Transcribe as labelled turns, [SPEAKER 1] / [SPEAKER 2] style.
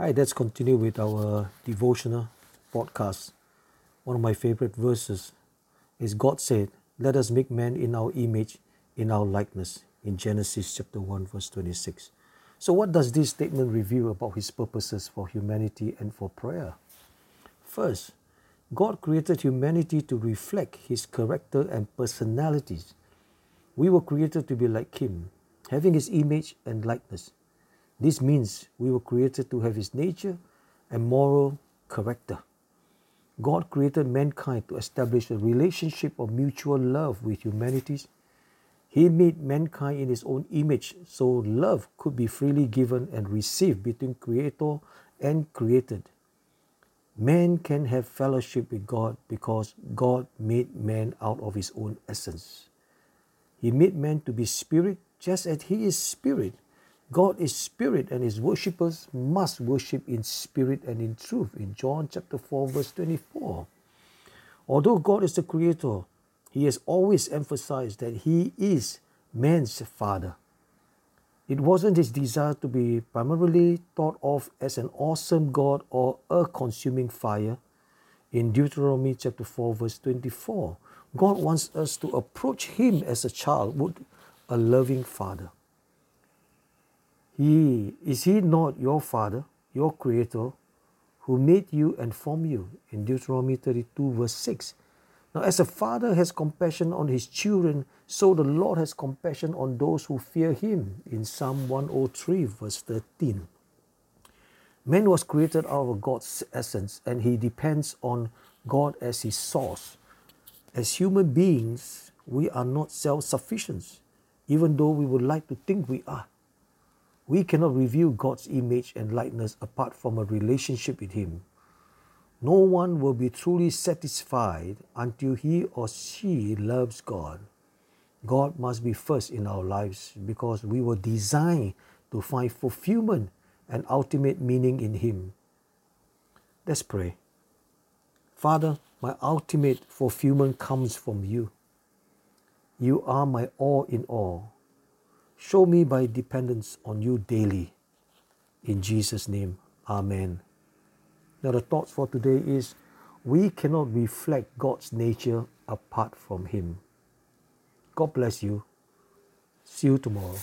[SPEAKER 1] Hi, let's continue with our devotional podcast. One of my favorite verses is God said, Let us make man in our image, in our likeness, in Genesis chapter 1, verse 26. So, what does this statement reveal about his purposes for humanity and for prayer? First, God created humanity to reflect his character and personalities. We were created to be like him, having his image and likeness. This means we were created to have his nature and moral character. God created mankind to establish a relationship of mutual love with humanities. He made mankind in his own image so love could be freely given and received between creator and created. Man can have fellowship with God because God made man out of his own essence. He made man to be spirit just as he is spirit. God is spirit and his worshippers must worship in spirit and in truth in John chapter 4 verse 24. Although God is the creator, he has always emphasized that he is man's father. It wasn't his desire to be primarily thought of as an awesome God or a consuming fire. In Deuteronomy chapter 4 verse 24, God wants us to approach him as a child would a loving father. He is he not your father, your creator, who made you and formed you in Deuteronomy 32, verse 6. Now, as a father has compassion on his children, so the Lord has compassion on those who fear him in Psalm 103, verse 13. Man was created out of God's essence and he depends on God as his source. As human beings, we are not self sufficient, even though we would like to think we are. We cannot reveal God's image and likeness apart from a relationship with Him. No one will be truly satisfied until he or she loves God. God must be first in our lives because we were designed to find fulfillment and ultimate meaning in Him. Let's pray. Father, my ultimate fulfillment comes from you. You are my all in all. Show me my dependence on you daily. In Jesus' name, Amen. Now, the thoughts for today is we cannot reflect God's nature apart from Him. God bless you. See you tomorrow.